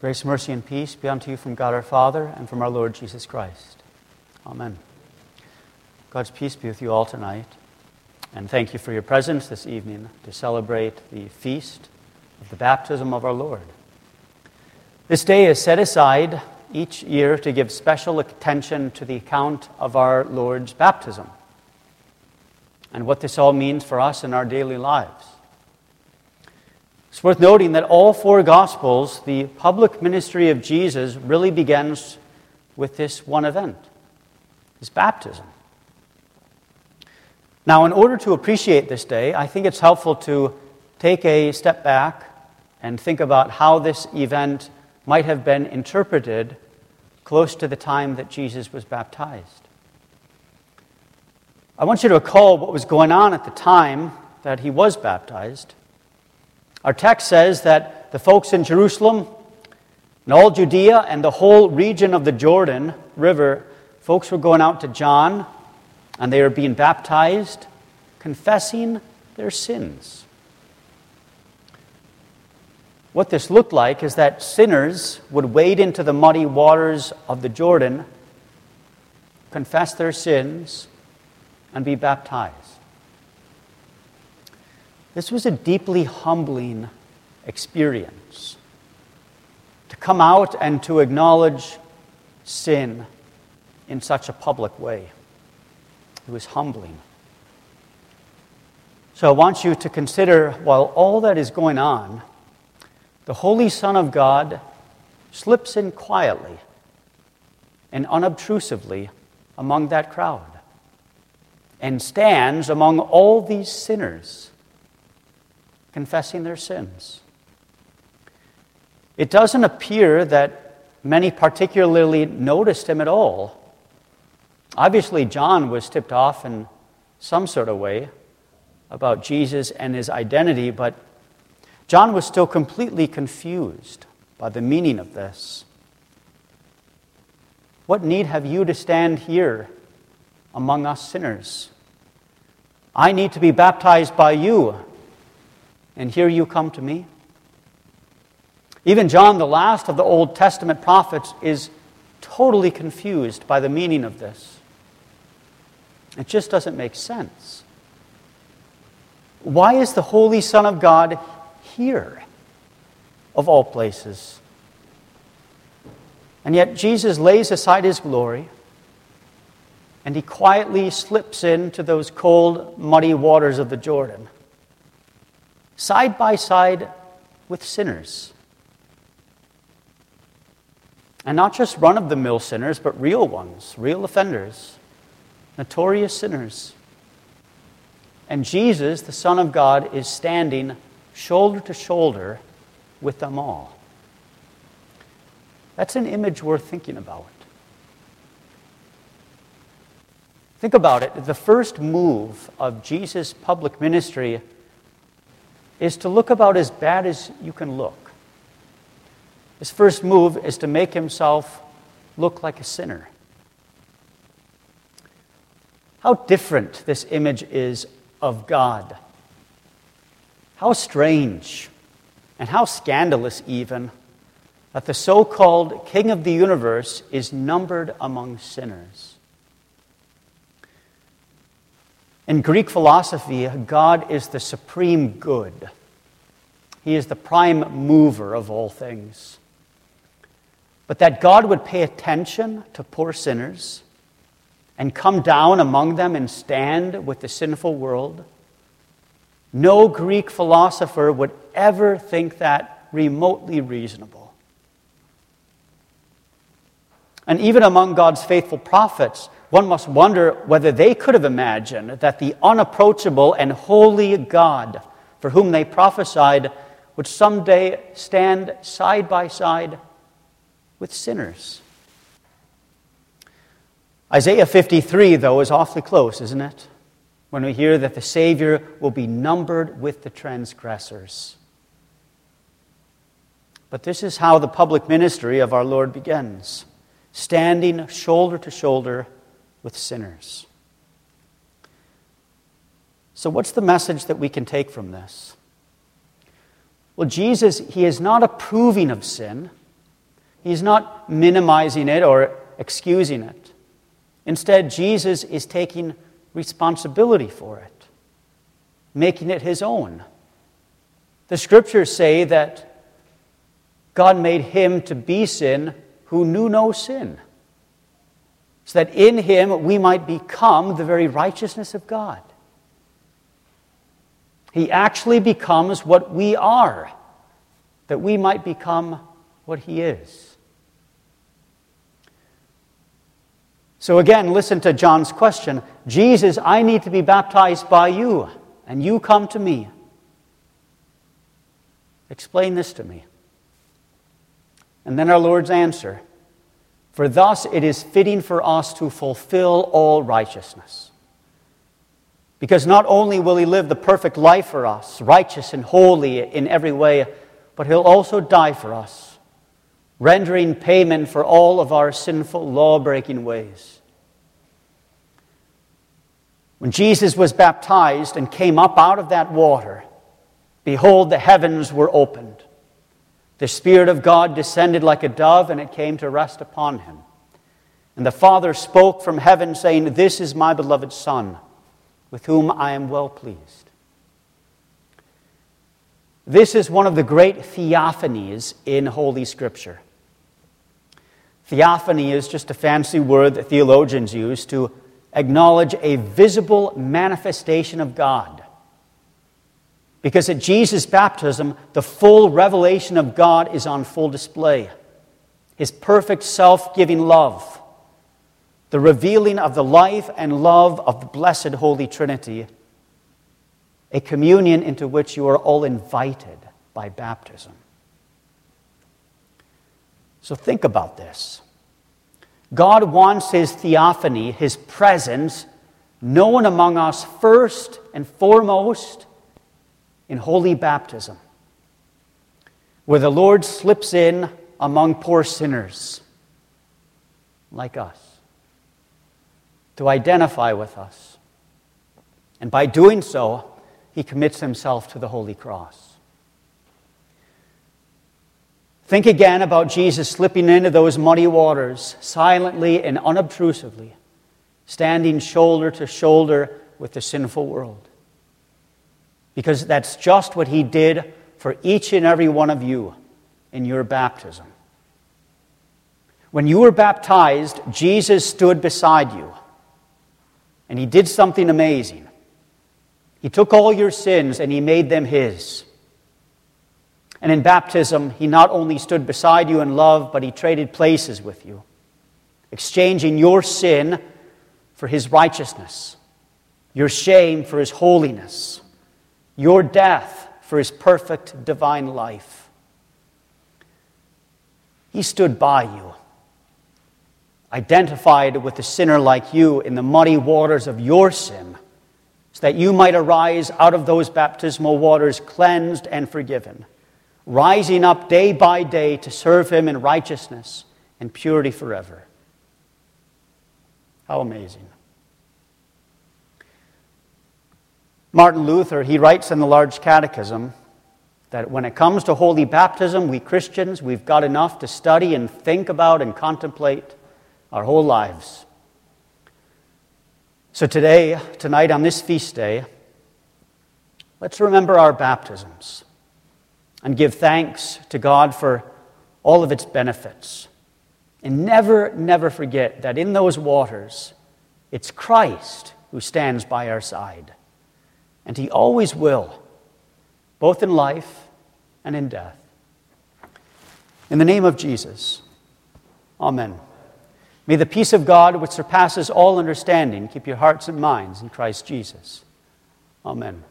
Grace, mercy, and peace be unto you from God our Father and from our Lord Jesus Christ. Amen. God's peace be with you all tonight. And thank you for your presence this evening to celebrate the feast of the baptism of our Lord. This day is set aside each year to give special attention to the account of our Lord's baptism and what this all means for us in our daily lives. It's worth noting that all four Gospels, the public ministry of Jesus really begins with this one event his baptism. Now, in order to appreciate this day, I think it's helpful to take a step back and think about how this event might have been interpreted close to the time that Jesus was baptized. I want you to recall what was going on at the time that he was baptized. Our text says that the folks in Jerusalem and all Judea and the whole region of the Jordan River, folks were going out to John and they were being baptized, confessing their sins. What this looked like is that sinners would wade into the muddy waters of the Jordan, confess their sins, and be baptized. This was a deeply humbling experience. To come out and to acknowledge sin in such a public way. It was humbling. So I want you to consider while all that is going on, the Holy Son of God slips in quietly and unobtrusively among that crowd and stands among all these sinners confessing their sins. It doesn't appear that many particularly noticed him at all. Obviously, John was tipped off in some sort of way about Jesus and his identity, but John was still completely confused by the meaning of this. What need have you to stand here among us sinners? I need to be baptized by you, and here you come to me? Even John, the last of the Old Testament prophets, is totally confused by the meaning of this. It just doesn't make sense. Why is the Holy Son of God here, of all places? And yet Jesus lays aside his glory and he quietly slips into those cold, muddy waters of the Jordan side by side with sinners. And not just run of the mill sinners, but real ones, real offenders, notorious sinners. And Jesus, the Son of God, is standing shoulder to shoulder with them all. That's an image worth thinking about. Think about it. The first move of Jesus' public ministry is to look about as bad as you can look. His first move is to make himself look like a sinner. How different this image is of God. How strange and how scandalous, even, that the so called King of the universe is numbered among sinners. In Greek philosophy, God is the supreme good. He is the prime mover of all things. But that God would pay attention to poor sinners and come down among them and stand with the sinful world, no Greek philosopher would ever think that remotely reasonable. And even among God's faithful prophets, one must wonder whether they could have imagined that the unapproachable and holy God for whom they prophesied would someday stand side by side with sinners. Isaiah 53, though, is awfully close, isn't it? When we hear that the Savior will be numbered with the transgressors. But this is how the public ministry of our Lord begins standing shoulder to shoulder with sinners. So, what's the message that we can take from this? Well, Jesus, he is not approving of sin, He's not minimizing it or excusing it. Instead, Jesus is taking responsibility for it, making it his own. The scriptures say that God made him to be sin who knew no sin, so that in him we might become the very righteousness of God. He actually becomes what we are, that we might become what he is. So again, listen to John's question Jesus, I need to be baptized by you, and you come to me. Explain this to me. And then our Lord's answer For thus it is fitting for us to fulfill all righteousness. Because not only will he live the perfect life for us, righteous and holy in every way, but he'll also die for us, rendering payment for all of our sinful, law breaking ways. When Jesus was baptized and came up out of that water, behold, the heavens were opened. The Spirit of God descended like a dove, and it came to rest upon him. And the Father spoke from heaven, saying, This is my beloved Son with whom I am well pleased. This is one of the great theophanies in Holy Scripture. Theophany is just a fancy word that theologians use to acknowledge a visible manifestation of God. Because at Jesus' baptism, the full revelation of God is on full display. His perfect self giving love the revealing of the life and love of the blessed Holy Trinity, a communion into which you are all invited by baptism. So think about this. God wants His theophany, His presence, known among us first and foremost in holy baptism, where the Lord slips in among poor sinners like us to identify with us. And by doing so, he commits himself to the Holy Cross. Think again about Jesus slipping into those muddy waters silently and unobtrusively, standing shoulder to shoulder with the sinful world. Because that's just what he did for each and every one of you in your baptism. When you were baptized, Jesus stood beside you and he did something amazing. He took all your sins and he made them his. And in baptism, he not only stood beside you in love, but he traded places with you, exchanging your sin for his righteousness, your shame for his holiness, your death for his perfect divine life. He stood by you identified with a sinner like you in the muddy waters of your sin, so that you might arise out of those baptismal waters cleansed and forgiven, rising up day by day to serve Him in righteousness and purity forever. How amazing. Martin Luther, he writes in the Large Catechism that when it comes to holy baptism, we Christians, we've got enough to study and think about and contemplate our whole lives. So today, tonight on this feast day, let's remember our baptisms and give thanks to God for all of its benefits. And never, never forget that in those waters, it's Christ who stands by our side. And He always will, both in life and in death. In the name of Jesus, Amen. May the peace of God, which surpasses all understanding, keep your hearts and minds in Christ Jesus. Amen.